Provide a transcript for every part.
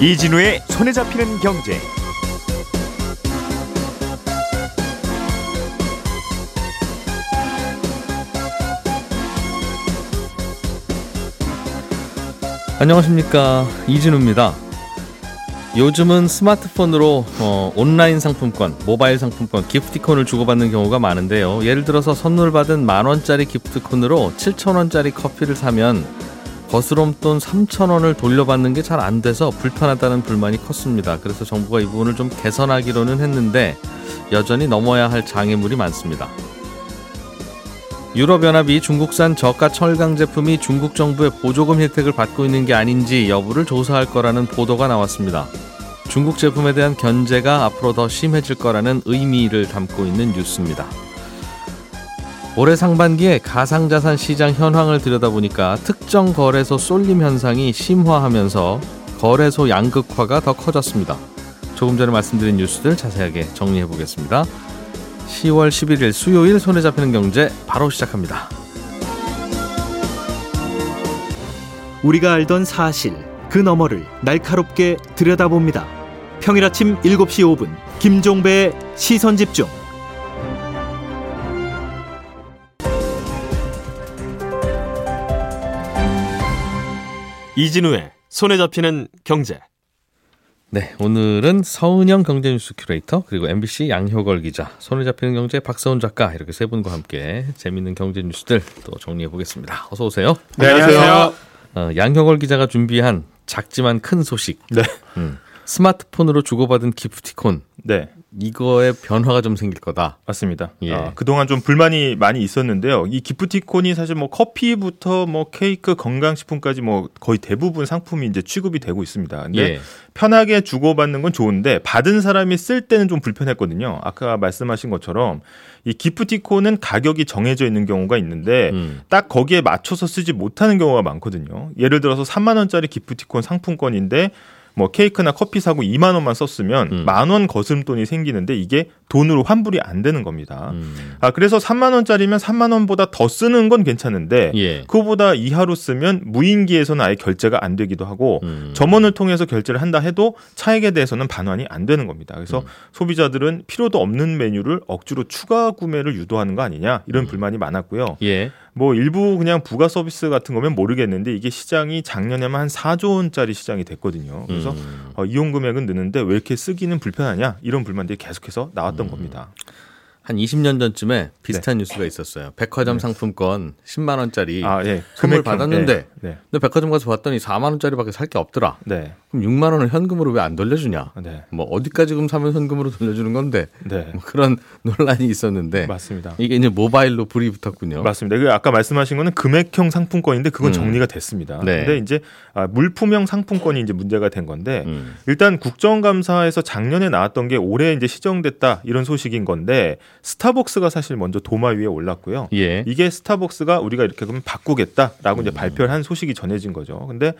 이진우의 손에 잡히는 경제. 안녕하십니까 이진우입니다. 요즘은 스마트폰으로 어, 온라인 상품권, 모바일 상품권, 기프티콘을 주고받는 경우가 많은데요. 예를 들어서 선물 받은 만 원짜리 기프티콘으로 7천 원짜리 커피를 사면 거스름 돈 3천 원을 돌려받는 게 잘 안 돼서 불편하다는 불만이 컸습니다. 그래서 정부가 이 부분을 좀 개선하기로는 했는데 여전히 넘어야 할 장애물이 많습니다. 유럽연합이 중국산 저가 철강 제품이 중국 정부의 보조금 혜택을 받고 있는 게 아닌지 여부를 조사할 거라는 보도가 나왔습니다. 중국 제품에 대한 견제가 앞으로 더 심해질 거라는 의미를 담고 있는 뉴스입니다. 올해 상반기에 가상자산 시장 현황을 들여다보니까 특정 거래소 쏠림 현상이 심화하면서 거래소 양극화가 더 커졌습니다. 조금 전에 말씀드린 뉴스들 자세하게 정리해 보겠습니다. 10월 11일 수요일 손에 잡히는 경제 바로 시작합니다. 우리가 알던 사실 그 너머를 날카롭게 들여다봅니다. 평일 아침 7시 5분 김종배의 시선 집중. 이진우의 손에 잡히는 경제. 네, 오늘은 서은영 경제뉴스 큐레이터 그리고 MBC 양효걸 기자, 손에 잡히는 경제 박서훈 작가 이렇게 세 분과 함께 재밌는 경제 뉴스들 또 정리해 보겠습니다. 어서 오세요. 네, 안녕하세요. 어, 양효걸 기자가 준비한 작지만 큰 소식. 네. 음, 스마트폰으로 주고받은 기프티콘. 네. 이거에 변화가 좀 생길 거다. 맞습니다. 예. 아, 그동안 좀 불만이 많이 있었는데요. 이 기프티콘이 사실 뭐 커피부터 뭐 케이크, 건강식품까지 뭐 거의 대부분 상품이 이제 취급이 되고 있습니다. 근데 예. 편하게 주고받는 건 좋은데 받은 사람이 쓸 때는 좀 불편했거든요. 아까 말씀하신 것처럼 이 기프티콘은 가격이 정해져 있는 경우가 있는데 음. 딱 거기에 맞춰서 쓰지 못하는 경우가 많거든요. 예를 들어서 3만 원짜리 기프티콘 상품권인데 뭐 케이크나 커피 사고 2만 원만 썼으면 음. 만원 거스름돈이 생기는데 이게 돈으로 환불이 안 되는 겁니다. 음. 아 그래서 3만 원짜리면 3만 원보다 더 쓰는 건 괜찮은데 예. 그거보다 이하로 쓰면 무인기에서는 아예 결제가 안 되기도 하고 음. 점원을 통해서 결제를 한다 해도 차액에 대해서는 반환이 안 되는 겁니다. 음. 그래서 소비자들은 필요도 없는 메뉴를 억지로 추가 구매를 유도하는 거 아니냐 이런 음. 불만이 많았고요. 예. 뭐 일부 그냥 부가 서비스 같은 거면 모르겠는데 이게 시장이 작년에만 한 4조 원짜리 시장이 됐거든요. 그래서 음. 어, 이용 금액은 느는데 왜 이렇게 쓰기는 불편하냐 이런 불만들이 계속해서 나왔던 음. 겁니다. 한 20년 전쯤에 비슷한 뉴스가 있었어요. 백화점 상품권 10만 원짜리 네. 아 예, 선물. 받았는데 네, 네. 근데 백화점 가서 봤더니 4만 원짜리밖에 살 게 없더라. 네. 그럼 6만 원을 현금으로 왜 안 돌려주냐? 네. 뭐 어디까지 금 사면 현금으로 돌려주는 건데 네. 뭐 그런 논란이 있었는데 맞습니다. 이게 이제 모바일로 불이 붙었군요. 맞습니다. 그 아까 말씀하신 거는 금액형 상품권인데 그건 음. 정리가 됐습니다. 네. 근데 이제 아, 물품형 상품권이 이제 문제가 된 건데 음. 일단 국정감사에서 작년에 나왔던 게 올해 이제 시정됐다 이런 소식인 건데 스타벅스가 사실 먼저 도마 위에 올랐고요. 예. 이게 스타벅스가 우리가 이렇게 그러면 바꾸겠다라고 음. 이제 발표를 한 소식이 전해진 거죠. 근데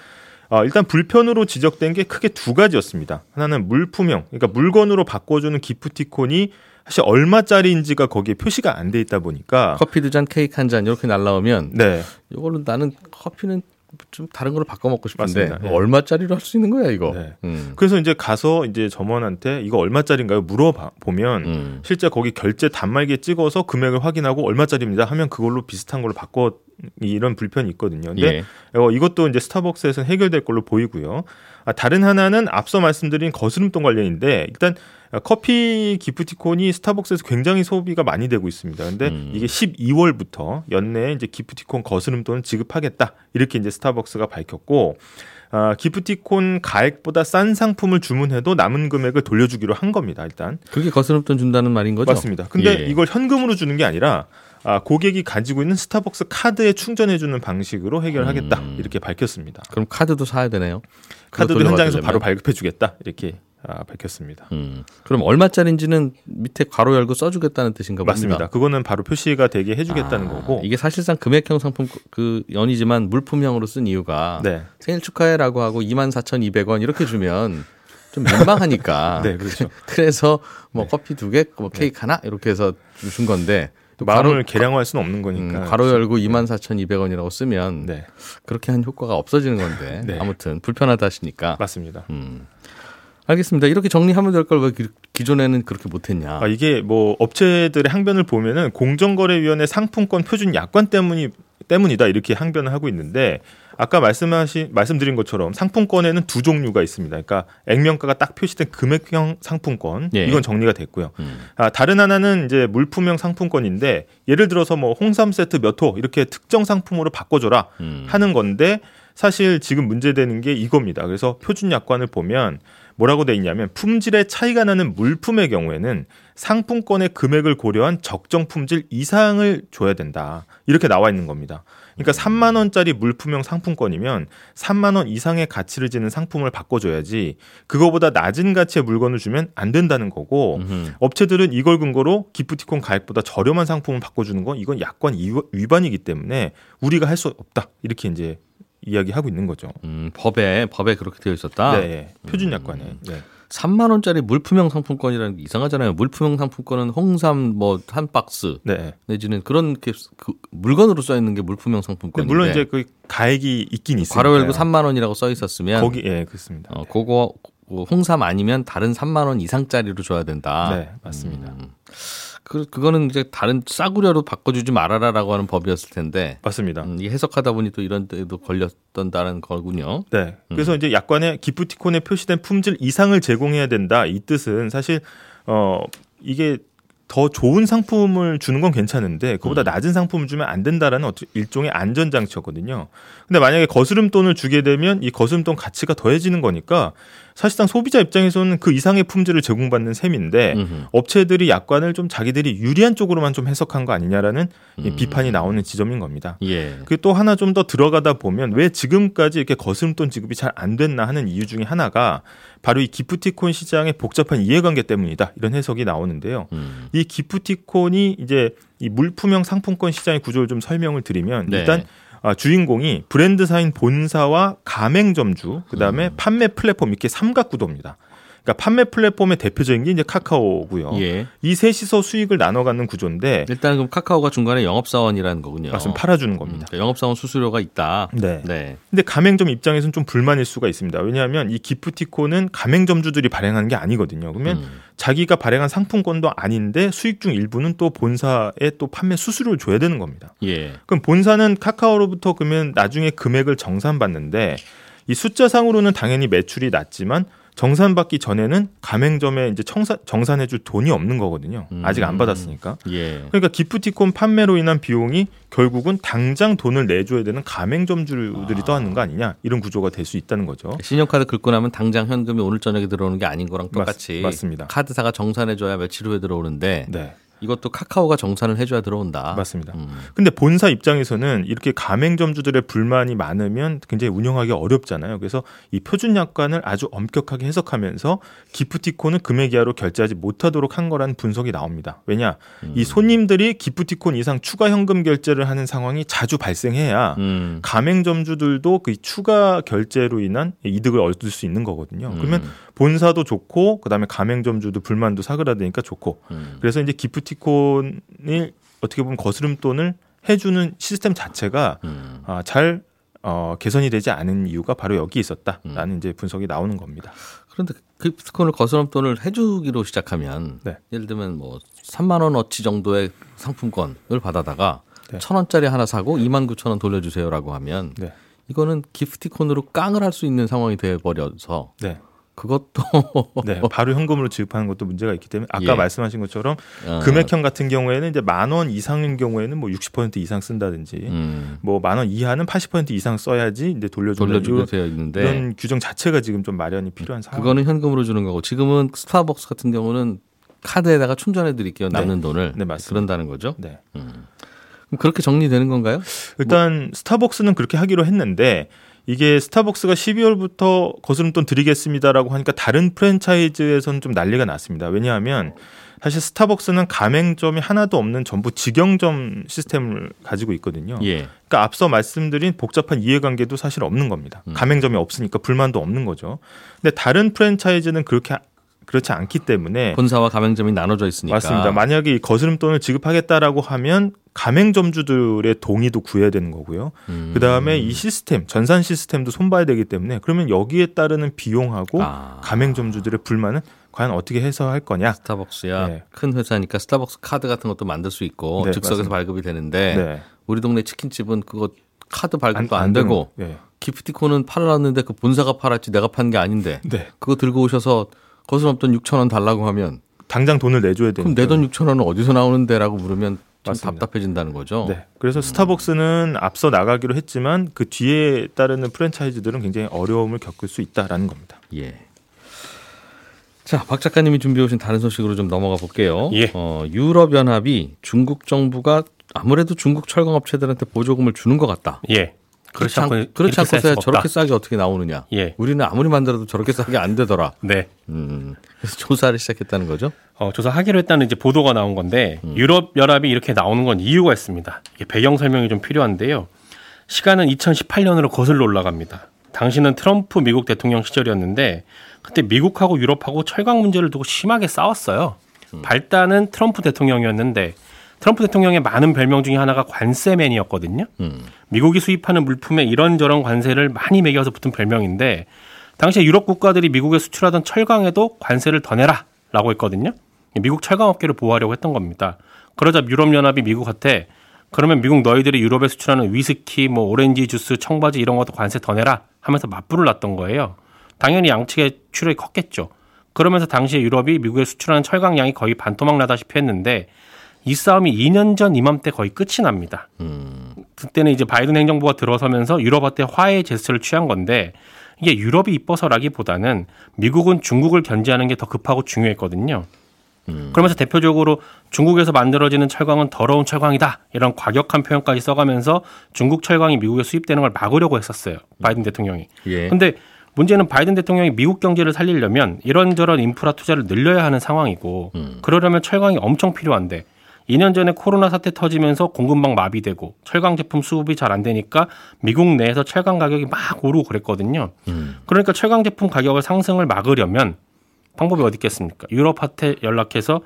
어, 일단 불편으로 지적된 게 크게 두 가지였습니다. 하나는 물품형, 그러니까 물건으로 바꿔주는 기프티콘이 사실 얼마짜리인지가 거기에 표시가 안 돼 있다 보니까 커피 두 잔, 케이크 한 잔 이렇게 날라오면 네 이걸로 나는 커피는 좀 다른 걸로 바꿔 먹고 싶은데. 예. 얼마짜리로 할 수 있는 거야 이거. 네. 음. 그래서 이제 가서 이제 점원한테 이거 얼마짜리인가요? 물어보면 음. 실제 거기 결제 단말기에 찍어서 금액을 확인하고 얼마짜리입니다 하면 그걸로 비슷한 걸로 바꿔 이런 불편이 있거든요. 근데 예. 어, 이것도 이제 스타벅스에서는 해결될 걸로 보이고요. 아, 다른 하나는 앞서 말씀드린 거스름돈 관련인데 일단 커피 기프티콘이 스타벅스에서 굉장히 소비가 많이 되고 있습니다. 근데 음. 이게 12월부터 연내에 이제 기프티콘 거스름돈을 지급하겠다 이렇게 이제 스타벅스가 밝혔고 아, 기프티콘 가액보다 싼 상품을 주문해도 남은 금액을 돌려주기로 한 겁니다. 일단 그게 거스름돈 준다는 말인 거죠? 맞습니다. 근데 예. 이걸 현금으로 주는 게 아니라 아, 고객이 가지고 있는 스타벅스 카드에 충전해주는 방식으로 해결하겠다 음. 이렇게 밝혔습니다. 그럼 카드도 사야 되네요. 카드도 현장에서. 바로 발급해주겠다 이렇게 아, 밝혔습니다. 음. 그럼 얼마짜리인지는 밑에 괄호 열고 써주겠다는 뜻인가 봅니다. 맞습니다. 그거는 바로 표시가 되게 해주겠다는 아, 거고. 이게 사실상 금액형 상품 그 연이지만 물품형으로 쓴 이유가 네, 생일 축하해라고 하고 24,200원 이렇게 주면 좀 민망하니까. 네, 그렇죠. 그래서 뭐 커피 두 개, 뭐 케이크 하나 이렇게 해서 준 건데 마음을 개량할 수는 없는 거니까. 음, 괄호 열고 24,200원이라고 쓰면 네, 그렇게 한 효과가 없어지는 건데 네. 아무튼 불편하다 하시니까 맞습니다. 음. 알겠습니다. 이렇게 정리하면 될 걸 왜 기존에는 그렇게 못했냐? 아, 이게 뭐 업체들의 항변을 보면은 공정거래위원회 상품권 표준 약관 때문이 때문이다 이렇게 항변을 하고 있는데 아까 말씀하신 말씀드린 것처럼 상품권에는 두 종류가 있습니다. 그러니까 액면가가 딱 표시된 금액형 상품권 예. 이건 정리가 됐고요. 음. 아, 다른 하나는 이제 물품형 상품권인데 예를 들어서 뭐 홍삼 세트 몇 호 이렇게 특정 상품으로 바꿔줘라 음. 하는 건데 사실 지금 문제되는 게 이겁니다. 그래서 표준 약관을 보면 뭐라고 돼 있냐면 품질의 차이가 나는 물품의 경우에는 상품권의 금액을 고려한 적정 품질 이상을 줘야 된다. 이렇게 나와 있는 겁니다. 그러니까 3만 원짜리 물품형 상품권이면 3만 원 이상의 가치를 지는 상품을 바꿔줘야지 그거보다 낮은 가치의 물건을 주면 안 된다는 거고 음흠. 업체들은 이걸 근거로 기프티콘 가액보다 저렴한 상품을 바꿔주는 건 이건 약관 위- 위반이기 때문에 우리가 할 수 없다 이렇게 이제 이야기하고 있는 거죠. 음, 법에 법에 그렇게 되어 있었다. 네, 예. 표준 약관에. 네. 3만 원짜리 물품형 상품권이라는 게 이상하잖아요. 물품형 상품권은 홍삼 뭐 한 박스 네. 내지는 그런 게그 물건으로 써 있는 게 물품형 상품권인데 물론 이제 그 가액이 있긴 있어요. 괄호 열고 3만 원이라고 써 있었으면 거기 예 그렇습니다. 어, 그거 그 홍삼 아니면 다른 3만 원 이상짜리로 줘야 된다. 네 맞습니다. 음. 그 그거는 이제 다른 싸구려로 바꿔주지 말아라라고 하는 법이었을 텐데 맞습니다. 음, 이게 해석하다 보니 또 이런 데도 걸렸던다는 거군요. 네. 음. 그래서 이제 약관에 기프티콘에 표시된 품질 이상을 제공해야 된다. 이 뜻은 사실 어 이게 더 좋은 상품을 주는 건 괜찮은데 그보다 음. 낮은 상품을 주면 안 된다라는 일종의 안전 장치였거든요. 근데 만약에 거스름 돈을 주게 되면 이 거스름 돈 가치가 더해지는 거니까 사실상 소비자 입장에서는 그 이상의 품질을 제공받는 셈인데 음흠. 업체들이 약관을 좀 자기들이 유리한 쪽으로만 좀 해석한 거 아니냐라는 이 음. 비판이 나오는 지점인 겁니다. 예. 그또 하나 좀 더 들어가다 보면 왜 지금까지 이렇게 거스름돈 지급이 잘 안 됐나 하는 이유 중에 하나가 바로 이 기프티콘 시장의 복잡한 이해관계 때문이다 이런 해석이 나오는데요. 음. 이 기프티콘이 이제 이 물품형 상품권 시장의 구조를 좀 설명을 드리면 네. 일단 아, 주인공이 브랜드사인 본사와 가맹점주 그다음에 음. 판매 플랫폼 이렇게 삼각 구도입니다. 그러니까 판매 플랫폼의 대표적인 게 이제 카카오고요. 예. 이 셋이서 수익을 나눠 갖는 구조인데 일단 그럼 카카오가 중간에 영업 사원이라는 거군요. 말씀 팔아 주는 음, 겁니다. 그러니까 영업 사원 수수료가 있다. 네. 네. 근데 가맹점 입장에서는 좀 불만일 수가 있습니다. 왜냐하면 이 기프티콘은 가맹점주들이 발행하는 게 아니거든요. 그러면 음. 자기가 발행한 상품권도 아닌데 수익 중 일부는 또 본사에 또 판매 수수료를 줘야 되는 겁니다. 예. 그럼 본사는 카카오로부터 그러면 나중에 금액을 정산받는데 이 숫자상으로는 당연히 매출이 낮지만 정산 받기 전에는 가맹점에 이제 청사, 정산해줄 돈이 없는 거거든요. 아직 안 음. 받았으니까. 예. 그러니까 기프티콘 판매로 인한 비용이 결국은 당장 돈을 내줘야 되는 가맹점주들이 떠안는 거 아니냐 이런 구조가 될 수 있다는 거죠. 신용카드 긁고 나면 당장 현금이 오늘 저녁에 들어오는 게 아닌 거랑 똑같이 맞- 맞습니다. 카드사가 정산해줘야 며칠 후에 들어오는데 네, 이것도 카카오가 정산을 해줘야 들어온다. 맞습니다. 음. 근데 본사 입장에서는 이렇게 가맹점주들의 불만이 많으면 굉장히 운영하기 어렵잖아요. 그래서 이 표준 약관을 아주 엄격하게 해석하면서 기프티콘을 금액 이하로 결제하지 못하도록 한 거라는 분석이 나옵니다. 왜냐, 음. 이 손님들이 기프티콘 이상 추가 현금 결제를 하는 상황이 자주 발생해야 음. 가맹점주들도 그 추가 결제로 인한 이득을 얻을 수 있는 거거든요. 그러면 음. 본사도 좋고 그다음에 가맹점주도 불만도 사그라드니까 좋고 음. 그래서 이제 기프티콘을 어떻게 보면 거스름돈을 해주는 시스템 자체가 음. 아, 잘 어, 개선이 되지 않은 이유가 바로 여기 있었다라는 음. 이제 분석이 나오는 겁니다. 그런데 기프티콘을 거스름돈을 해주기로 시작하면 네. 예를 들면 뭐 3만 원 어치 정도의 상품권을 받아다가 네. 천 원짜리 하나 사고 2만 9천 원 돌려주세요라고 하면 네. 이거는 기프티콘으로 깡을 할 수 있는 상황이 돼버려서 네. 그것도 네. 바로 현금으로 지급하는 것도 문제가 있기 때문에 아까 예. 말씀하신 것처럼 어, 금액형 같은 경우에는 이제 만 원 이상인 경우에는 뭐 60% 이상 쓴다든지 음, 뭐만 원 이하는 80% 이상 써야지 이제 이런- 되어 있는데 이런 규정 자체가 지금 좀 마련이 필요한 상황. 그거는 현금으로 주는 거고 지금은 스타벅스 같은 경우는 카드에다가 충전해 드릴게요 남는 돈을 네, 맞습니다. 그런다는 거죠. 네. 음. 그럼 그렇게 정리되는 건가요? 일단 스타벅스는 그렇게 하기로 했는데 이게 스타벅스가 12월부터 거스름돈 드리겠습니다라고 하니까 다른 프랜차이즈에서는 좀 난리가 났습니다. 왜냐하면 사실 스타벅스는 가맹점이 하나도 없는 전부 직영점 시스템을 가지고 있거든요. 예. 그러니까 앞서 말씀드린 복잡한 이해관계도 사실 없는 겁니다. 음. 가맹점이 없으니까 불만도 없는 거죠. 근데 다른 프랜차이즈는 그렇게 그렇지 않기 때문에 본사와 가맹점이 나눠져 있으니까. 맞습니다. 만약에 이 거스름 돈을 지급하겠다라고 하면 가맹점주들의 동의도 구해야 되는 거고요. 음. 그 다음에 이 시스템 전산 시스템도 손봐야 되기 때문에 그러면 여기에 따르는 비용하고 아. 가맹점주들의 불만은 과연 어떻게 해소할 거냐? 스타벅스야 네. 큰 회사니까 스타벅스 카드 같은 것도 만들 수 있고 네, 즉석에서 맞습니다. 발급이 되는데 네. 우리 동네 치킨집은 그거 카드 발급도 안, 안 되는 되고 거. 네. 기프티콘은 팔았는데 그 본사가 팔았지 내가 판 게 아닌데 네. 그거 들고 오셔서 거스름돈 6천 원 달라고 하면 당장 돈을 내줘야 되니까. 그럼 내 돈 6천 원은 어디서 나오는데라고 물으면 좀 맞습니다. 답답해진다는 거죠. 네. 그래서 스타벅스는 앞서 나가기로 했지만 그 뒤에 따르는 프랜차이즈들은 굉장히 어려움을 겪을 수 있다라는 겁니다. 예. 자, 박 작가님이 준비해 오신 다른 소식으로 좀 넘어가 볼게요. 예. 어, 유럽 연합이 중국 정부가 아무래도 중국 철강 업체들한테 보조금을 주는 것 같다. 예. 그렇지 않고 않- 그렇지 않고서야 저렇게. 싸게 어떻게 나오느냐. 예. 우리는 아무리 만들어도 저렇게 싸게 안 되더라. 네. 음, 그래서 조사를 시작했다는 거죠. 어, 조사하기로 했다는 이제 보도가 나온 건데 유럽 연합이 이렇게 나오는 건 이유가 있습니다. 이게 배경 설명이 좀 필요한데요. 시간은 2018년으로 거슬러 올라갑니다. 당시는 트럼프 미국 대통령 시절이었는데 그때 미국하고 유럽하고 철강 문제를 두고 심하게 싸웠어요. 발단은 트럼프 대통령이었는데 트럼프 대통령의 많은 별명 중에 하나가 관세맨이었거든요. 음. 미국이 수입하는 물품에 이런저런 관세를 많이 매겨서 붙은 별명인데 당시에 유럽 국가들이 미국에 수출하던 철강에도 관세를 더 내라라고 했거든요. 미국 철강 업계를 보호하려고 했던 겁니다. 그러자 유럽 연합이 미국한테 그러면 미국 너희들이 유럽에 수출하는 위스키, 뭐 오렌지 주스, 청바지 이런 것도 관세 더 내라 하면서 맞불을 놨던 거예요. 당연히 양측의 출혈이 컸겠죠. 그러면서 당시에 유럽이 미국에 수출하는 철강량이 거의 반토막 나다시피 했는데 이 싸움이 2년 전 이맘때 거의 끝이 납니다. 음. 그때는 이제 바이든 행정부가 들어서면서 유럽한테 화해의 제스처를 취한 건데 이게 유럽이 이뻐서라기보다는 미국은 중국을 견제하는 게 더 급하고 중요했거든요. 음. 그러면서 대표적으로 중국에서 만들어지는 철강은 더러운 철강이다 이런 과격한 표현까지 써가면서 중국 철강이 미국에 수입되는 걸 막으려고 했었어요. 바이든 대통령이. 예. 근데 문제는 바이든 대통령이 미국 경제를 살리려면 이런저런 인프라 투자를 늘려야 하는 상황이고 음. 그러려면 철강이 엄청 필요한데 2년 전에 코로나 사태 터지면서 공급망 마비되고 철강 제품 수급이 잘 안 되니까 미국 내에서 철강 가격이 막 오르고 그랬거든요. 음. 그러니까 철강 제품 가격을 상승을 막으려면 방법이 어디 있겠습니까? 유럽한테 연락해서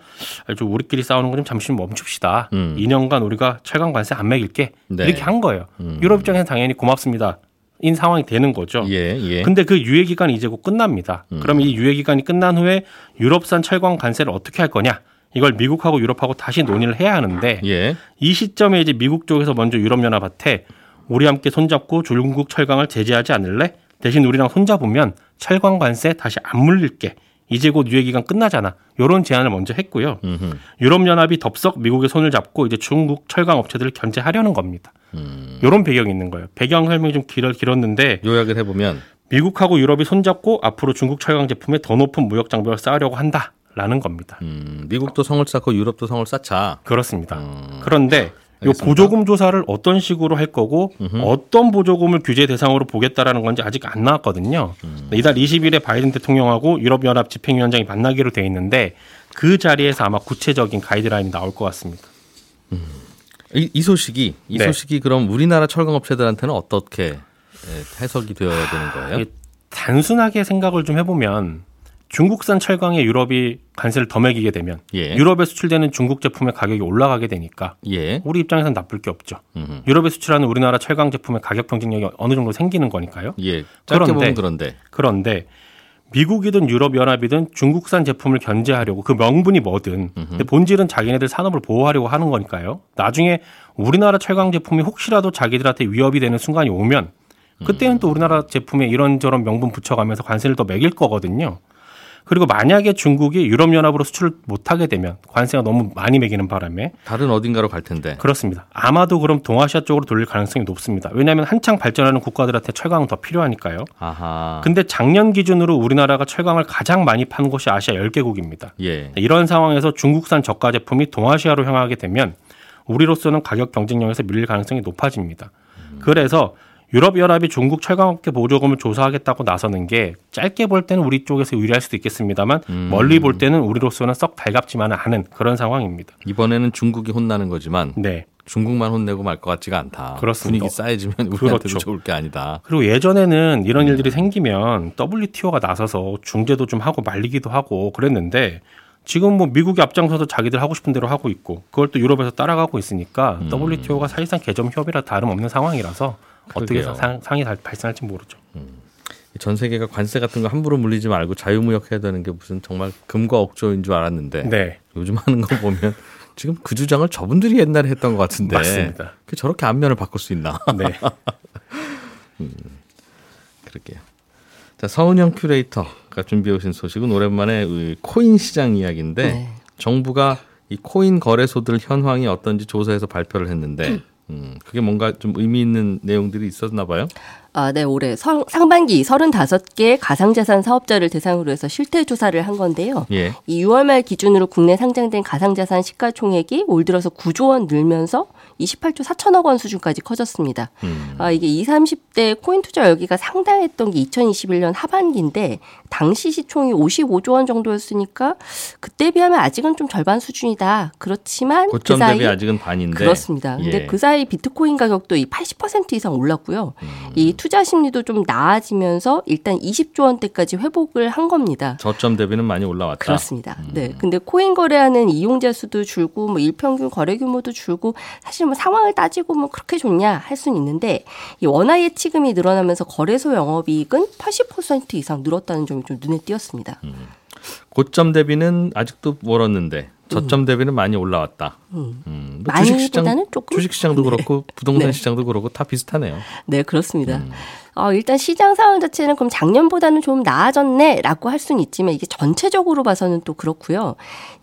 아, 좀 우리끼리 싸우는 거 좀 잠시 멈춥시다. 음. 2년간 우리가 철강 관세 안 매길게. 네. 이렇게 한 거예요. 음. 유럽 입장에서는 당연히 고맙습니다. 인 상황이 되는 거죠. 예, 예. 근데 그 유예 기간이 이제 곧 끝납니다. 음. 그럼 이 유예 기간이 끝난 후에 유럽산 철강 관세를 어떻게 할 거냐? 이걸 미국하고 유럽하고 다시 논의를 해야 하는데 예. 이 시점에 이제 미국 쪽에서 먼저 유럽연합한테 우리 함께 손잡고 중국 철강을 제재하지 않을래? 대신 우리랑 손잡으면 철강 관세 다시 안 물릴게. 이제 곧 유예 기간 끝나잖아. 이런 제안을 먼저 했고요. 음흠. 유럽 연합이 덥석 미국의 손을 잡고 이제 중국 철강 업체들을 견제하려는 겁니다. 음. 이런 배경이 있는 거예요. 배경 설명이 좀 길어, 길었는데 요약을 해 보면 미국하고 유럽이 손잡고 앞으로 중국 철강 제품에 더 높은 무역 장벽을 쌓으려고 한다라는 겁니다. 음, 미국도 성을 쌓고 유럽도 성을 쌓자. 그렇습니다. 음. 그런데 이 알겠습니다. 보조금 조사를 어떤 식으로 할 거고 음흠. 어떤 보조금을 규제 대상으로 보겠다라는 건지 아직 안 나왔거든요. 음. 이달 20일에 바이든 대통령하고 유럽연합 집행위원장이 만나기로 돼 있는데 그 자리에서 아마 구체적인 가이드라인이 나올 것 같습니다. 이, 이 소식이 이 네. 소식이 그럼 우리나라 철강 업체들한테는 어떻게 예, 해석이 되어야 되는 거예요? 이게 단순하게 생각을 좀 해보면 중국산 철강에 유럽이 관세를 더 매기게 되면 예. 유럽에 수출되는 중국 제품의 가격이 올라가게 되니까 예. 우리 입장에서는 나쁠 게 없죠. 음흠. 유럽에 수출하는 우리나라 철강 제품의 가격 경쟁력이 어느 정도 생기는 거니까요. 예. 그런데- 그런데. 그런데 미국이든 유럽연합이든 중국산 제품을 견제하려고 그 명분이 뭐든 근데 본질은 자기네들 산업을 보호하려고 하는 거니까요. 나중에 우리나라 철강 제품이 혹시라도 자기들한테 위협이 되는 순간이 오면 그때는 또 우리나라 제품에 이런저런 명분 붙여가면서 관세를 더 매길 거거든요. 그리고 만약에 중국이 유럽연합으로 수출을 못하게 되면 관세가 너무 많이 매기는 바람에 다른 어딘가로 갈 텐데. 그렇습니다. 아마도 그럼 동아시아 쪽으로 돌릴 가능성이 높습니다. 왜냐하면 한창 발전하는 국가들한테 철강은 더 필요하니까요. 아하. 근데 작년 기준으로 우리나라가 철강을 가장 많이 판 곳이 아시아 10개국입니다. 예. 이런 상황에서 중국산 저가 제품이 동아시아로 향하게 되면 우리로서는 가격 경쟁력에서 밀릴 가능성이 높아집니다. 그래서 유럽연합이 중국 철강업계 보조금을 조사하겠다고 나서는 게 짧게 볼 때는 우리 쪽에서 유리할 수도 있겠습니다만 음. 멀리 볼 때는 우리로서는 썩 달갑지만은 않은 그런 상황입니다. 이번에는 중국이 혼나는 거지만 네. 중국만 혼내고 말 것 같지가 않다. 그렇습니다. 분위기 쌓여지면 우리한테도 그렇죠. 좋을 게 아니다. 그리고 예전에는 이런 일들이 생기면 WTO가 나서서 중재도 좀 하고 말리기도 하고 그랬는데 지금 뭐 미국이 앞장서서 자기들 하고 싶은 대로 하고 있고 그걸 또 유럽에서 따라가고 있으니까 음. WTO가 사실상 개점 협의라 다름없는 상황이라서 어떻게 그러게요. 상, 상이 달- 발생할지 모르죠. 전 세계가 관세 같은 거 함부로 물리지 말고 자유무역 해야 되는 게 무슨 정말 금과 억조인 줄 알았는데 네, 요즘 하는 거 보면 지금 그 주장을 저분들이 옛날에 했던 것 같은데 맞습니다. 그 저렇게 안면을 바꿀 수 있나? 네. 그럴게요. 자 서은영 큐레이터가 준비해 오신 소식은 오랜만에 이 코인 시장 이야기인데 네. 정부가 이 코인 거래소들 현황이 어떤지 조사해서 발표를 했는데 음, 그게 뭔가 좀 의미 있는 내용들이 있었나 봐요. 아, 네, 올해 성- 상반기 35개 가상자산 사업자를 대상으로 해서 실태 조사를 한 건데요. 예. 이 6월 말 기준으로 국내 상장된 가상자산 시가총액이 올 들어서 9조 원 늘면서 28조 4천억 원 수준까지 커졌습니다. 음. 아, 이게 20, 30대 코인 투자 열기가 상당했던 게 2021년 하반기인데 당시 시총이 55조 원 정도였으니까 그때 비하면 아직은 좀 절반 수준이다. 그렇지만 그 고점 사이 대비 아직은 반인데 그렇습니다. 근데 예. 그 사이 비트코인 가격도 이 80% 이상 올랐고요. 음. 이 투자 심리도 좀 나아지면서 일단 20조 원대까지 회복을 한 겁니다. 저점 대비는 많이 올라왔다. 그렇습니다. 음. 네. 근데 코인 거래하는 이용자 수도 줄고 뭐 일평균 거래 규모도 줄고 사실 뭐 상황을 따지고 뭐 그렇게 좋냐 할 수는 있는데 이 원화 예치금이 늘어나면서 거래소 영업이익은 80% 이상 늘었다는 점이 좀 눈에 띄었습니다. 음. 고점 대비는 아직도 멀었는데 저점 대비는 많이 올라왔다. 음. 음, 뭐 주식시장, 조금 주식시장도 네. 그렇고 부동산 네. 시장도 그렇고 다 비슷하네요. 네, 그렇습니다. 음. 어, 일단 시장 상황 자체는 그럼 작년보다는 좀 나아졌네라고 할 수는 있지만 이게 전체적으로 봐서는 또 그렇고요.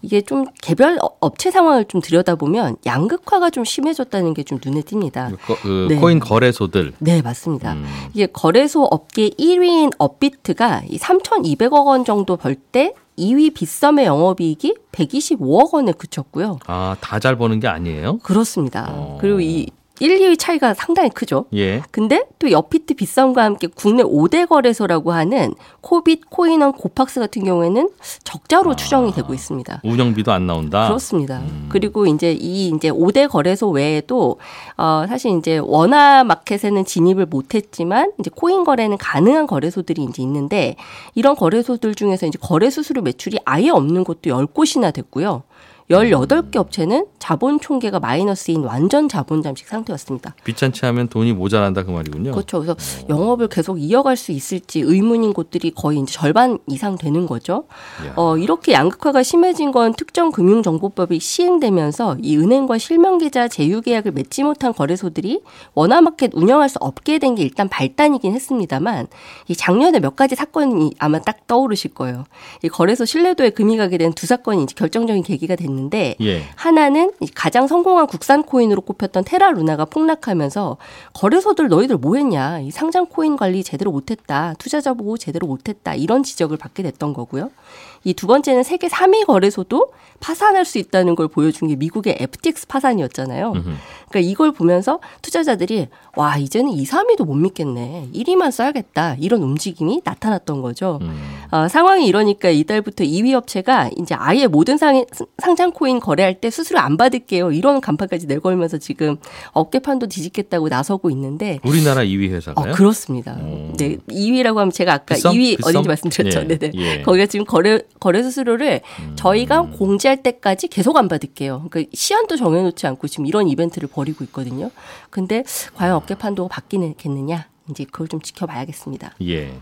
이게 좀 개별 어- 업체 상황을 좀 들여다보면 양극화가 좀 심해졌다는 게 좀 눈에 띕니다. 그, 그 네. 코인 거래소들 네, 맞습니다. 음. 이게 거래소 업계 1위인 업비트가 이 3,200억 원 정도 벌때 2위 빗썸의 영업이익이 125억 원에 그쳤고요. 아, 다 잘 버는 게 아니에요? 그렇습니다. 어. 그리고 이 1, 2위 차이가 상당히 크죠. 예. 근데 또 업비트 빗썸과 함께 국내 5대 거래소라고 하는 코빗, 코인원, 고팍스 같은 경우에는 적자로 추정이 되고 있습니다. 운영비도 안 나온다. 그렇습니다. 그리고 이제 이 이제 5대 거래소 외에도 어 사실 이제 원화 마켓에는 진입을 못 했지만 이제 코인 거래는 가능한 거래소들이 이제 있는데 이런 거래소들 중에서 이제 거래 수수료 매출이 아예 없는 곳도 10곳이나 됐고요. 18개 업체는 자본 총계가 마이너스인 완전 자본 잠식 상태였습니다. 귀찮지 하면 돈이 모자란다 그 말이군요. 그렇죠. 그래서 영업을 계속 이어갈 수 있을지 의문인 곳들이 거의 이제 절반 이상 되는 거죠. 이야. 어, 이렇게 양극화가 심해진 건 특정 금융정보법이 시행되면서 이 은행과 실명 계좌 제휴 계약을 맺지 못한 거래소들이 원화마켓 운영할 수 없게 된 게 일단 발단이긴 했습니다만 이 작년에 몇 가지 사건이 아마 딱 떠오르실 거예요. 이 거래소 신뢰도에 금이 가게 된 두 사건이 이제 결정적인 계기가 됐는데 예. 하나는 이 가장 성공한 국산 코인으로 꼽혔던 테라 루나가 폭락하면서 거래소들 너희들 뭐 했냐. 이 상장 코인 관리 제대로 못 했다. 투자자 보고 제대로 못 했다. 이런 지적을 받게 됐던 거고요. 이 두 번째는 세계 3위 거래소도 파산할 수 있다는 걸 보여준 게 미국의 FTX 파산이었잖아요. 그러니까 이걸 보면서 투자자들이 와 이제는 2, 3위도 못 믿겠네. 1위만 써야겠다. 이런 움직임이 나타났던 거죠. 음. 어, 상황이 이러니까 이달부터 2위 업체가 이제 아예 모든 상, 상장 코인 거래할 때 수수료 안 받을게요. 이런 간판까지 내걸면서 지금 어깨판도 뒤집겠다고 나서고 있는데 우리나라 2위 어, 회사가요? 그렇습니다. 음. 네, 2위라고 하면 제가 아까 빗썸? 2위 빗썸? 어딘지 말씀드렸죠. 예, 네네. 예. 거기가 지금 거래 거래 수수료를 음. 저희가 공지할 때까지 계속 안 받을게요. 그러니까 시한도 정해놓지 않고 지금 이런 이벤트를 벌이고 있거든요. 근데 과연 업계 판도가 바뀌겠느냐? 이제 그걸 좀 지켜봐야겠습니다. 예.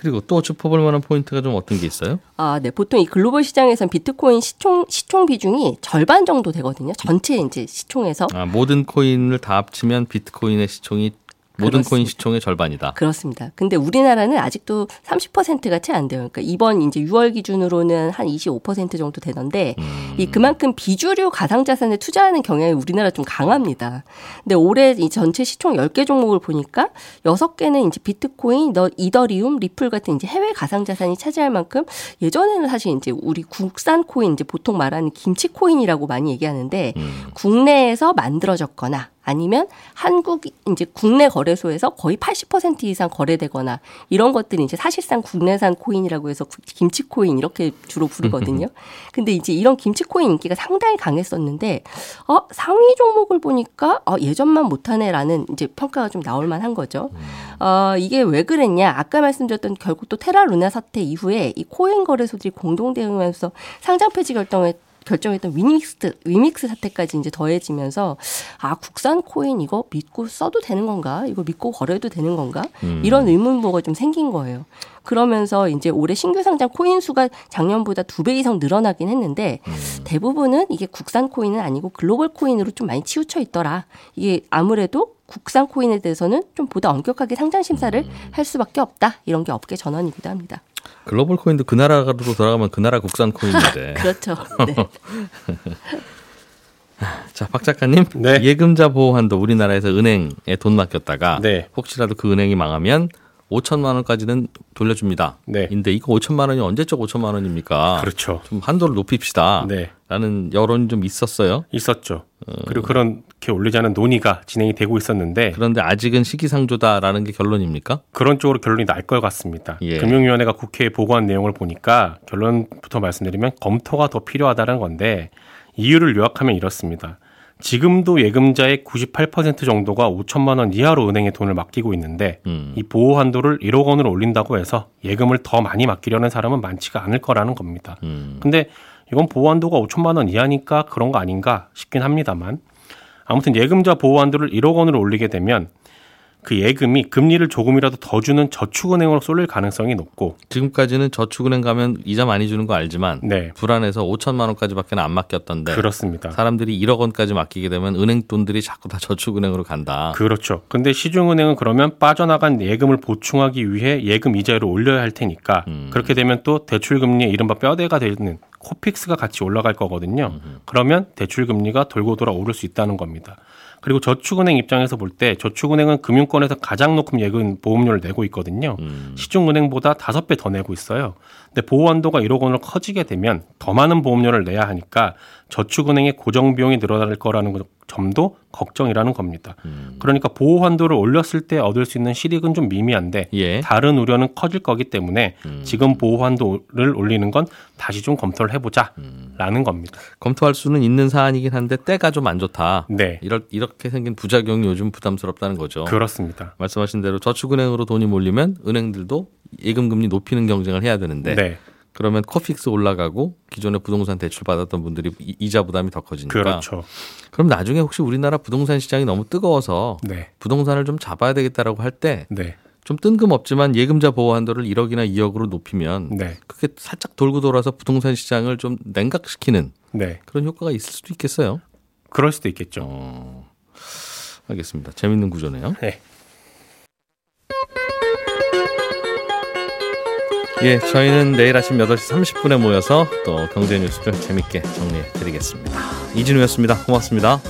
그리고 또 짚어볼 만한 포인트가 좀 어떤 게 있어요? 아, 네. 보통 이 글로벌 시장에선 비트코인 시총 시총 비중이 절반 정도 되거든요. 전체 이제 시총에서. 아, 모든 코인을 다 합치면 비트코인의 시총이 모든 그렇습니다. 코인 시총의 절반이다. 그렇습니다. 근데 우리나라는 아직도 30%가 채 안 돼요. 그러니까 이번 이제 6월 기준으로는 한 25% 정도 되는데 음. 이 그만큼 비주류 가상 자산에 투자하는 경향이 우리나라 좀 강합니다. 근데 올해 이 전체 시총 10개 종목을 보니까 6개는 이제 비트코인, 너 이더리움, 리플 같은 이제 해외 가상 자산이 차지할 만큼 예전에는 사실 이제 우리 국산 코인 이제 보통 말하는 김치 코인이라고 많이 얘기하는데 음. 국내에서 만들어졌거나 아니면 한국 이제 국내 거래소에서 거의 80% 이상 거래되거나 이런 것들이 이제 사실상 국내산 코인이라고 해서 김치 코인 이렇게 주로 부르거든요. 근데 이제 이런 김치 코인 인기가 상당히 강했었는데 어 상위 종목을 보니까 어 예전만 못하네라는 이제 평가가 좀 나올 만한 거죠. 어 이게 왜 그랬냐? 아까 말씀드렸던 결국 또 테라 루나 사태 이후에 이 코인 거래소들이 공동 대응하면서 상장 폐지 결정에 결정했던 위믹스 위믹스 사태까지 이제 더해지면서 아 국산 코인 이거 믿고 써도 되는 건가? 이거 믿고 거래도 되는 건가? 음. 이런 의문부가 좀 생긴 거예요. 그러면서 이제 올해 신규 상장 코인 수가 작년보다 두 배 이상 늘어나긴 했는데 음. 대부분은 이게 국산 코인은 아니고 글로벌 코인으로 좀 많이 치우쳐 있더라. 이게 아무래도 국산 코인에 대해서는 좀 보다 엄격하게 상장 심사를 음. 할 수밖에 없다. 이런 게 업계 전언이기도 합니다. 글로벌 코인도 그 나라로 돌아가면 그 나라 국산 코인인데. 그렇죠. 네. 자, 박 작가님. 네. 예금자 보호 한도 우리나라에서 은행에 돈 맡겼다가 네. 혹시라도 그 은행이 망하면 5천만 원까지는 돌려줍니다. 네. 근데 이거 5천만 원이 언제적 5천만 원입니까? 그렇죠. 좀 한도를 높입시다. 네. 라는 여론이 좀 있었어요. 있었죠. 그리고 그렇게 올리자는 논의가 진행이 되고 있었는데 그런데 아직은 시기상조다라는 게 결론입니까? 그런 쪽으로 결론이 날 것 같습니다. 예. 금융위원회가 국회에 보고한 내용을 보니까 결론부터 말씀드리면 검토가 더 필요하다는 건데 이유를 요약하면 이렇습니다. 지금도 예금자의 98% 정도가 5천만 원 이하로 은행에 돈을 맡기고 있는데 음. 이 보호 한도를 1억 원으로 올린다고 해서 예금을 더 많이 맡기려는 사람은 많지가 않을 거라는 겁니다. 음. 근데 이건 보호 한도가 5천만 원 이하니까 그런 거 아닌가 싶긴 합니다만 아무튼 예금자 보호 한도를 1억 원으로 올리게 되면 그 예금이 금리를 조금이라도 더 주는 저축은행으로 쏠릴 가능성이 높고 지금까지는 저축은행 가면 이자 많이 주는 거 알지만 네 불안해서 5천만 원까지밖에 안 맡겼던데 그렇습니다. 사람들이 1억 원까지 맡기게 되면 은행 돈들이 자꾸 다 저축은행으로 간다. 그렇죠. 근데 시중은행은 그러면 빠져나간 예금을 보충하기 위해 예금 이자율을 올려야 할 테니까 음. 그렇게 되면 또 대출 금리의 이른바 뼈대가 되는 코픽스가 같이 올라갈 거거든요. 그러면 대출 금리가 돌고 돌아 오를 수 있다는 겁니다. 그리고 저축은행 입장에서 볼 때 저축은행은 금융권에서 가장 높은 예금 보험료를 내고 있거든요. 음. 시중은행보다 다섯 배 더 내고 있어요. 근데 보호 한도가 1억 원으로 커지게 되면 더 많은 보험료를 내야 하니까 저축은행의 고정 비용이 늘어날 거라는 점도 걱정이라는 겁니다. 음. 그러니까 보호 한도를 올렸을 때 얻을 수 있는 실익은 좀 미미한데 예. 다른 우려는 커질 거기 때문에 음. 지금 보호 한도를 올리는 건 다시 좀 검토를 해보자라는 겁니다. 검토할 수는 있는 사안이긴 한데 때가 좀 안 좋다. 네, 이럴, 이렇게 생긴 부작용이 요즘 부담스럽다는 거죠. 그렇습니다. 말씀하신 대로 저축은행으로 돈이 몰리면 은행들도 예금 금리 높이는 경쟁을 해야 되는데 네, 그러면 코픽스 올라가고 기존에 부동산 대출 받았던 분들이 이- 이자 부담이 더 커지니까 그렇죠. 그럼 나중에 혹시 우리나라 부동산 시장이 너무 뜨거워서 네, 부동산을 좀 잡아야 되겠다라고 할때좀 네, 뜬금없지만 예금자 보호 한도를 1억이나 2억으로 높이면 네, 그게 살짝 돌고 돌아서 부동산 시장을 좀 냉각시키는 네. 그런 효과가 있을 수도 있겠어요. 그럴 수도 있겠죠. 어, 알겠습니다. 재밌는 구조네요. 네. 예, 저희는 내일 아침 8시 30분에 모여서 또 경제 뉴스를 재밌게 정리해 드리겠습니다. 이진우였습니다. 고맙습니다.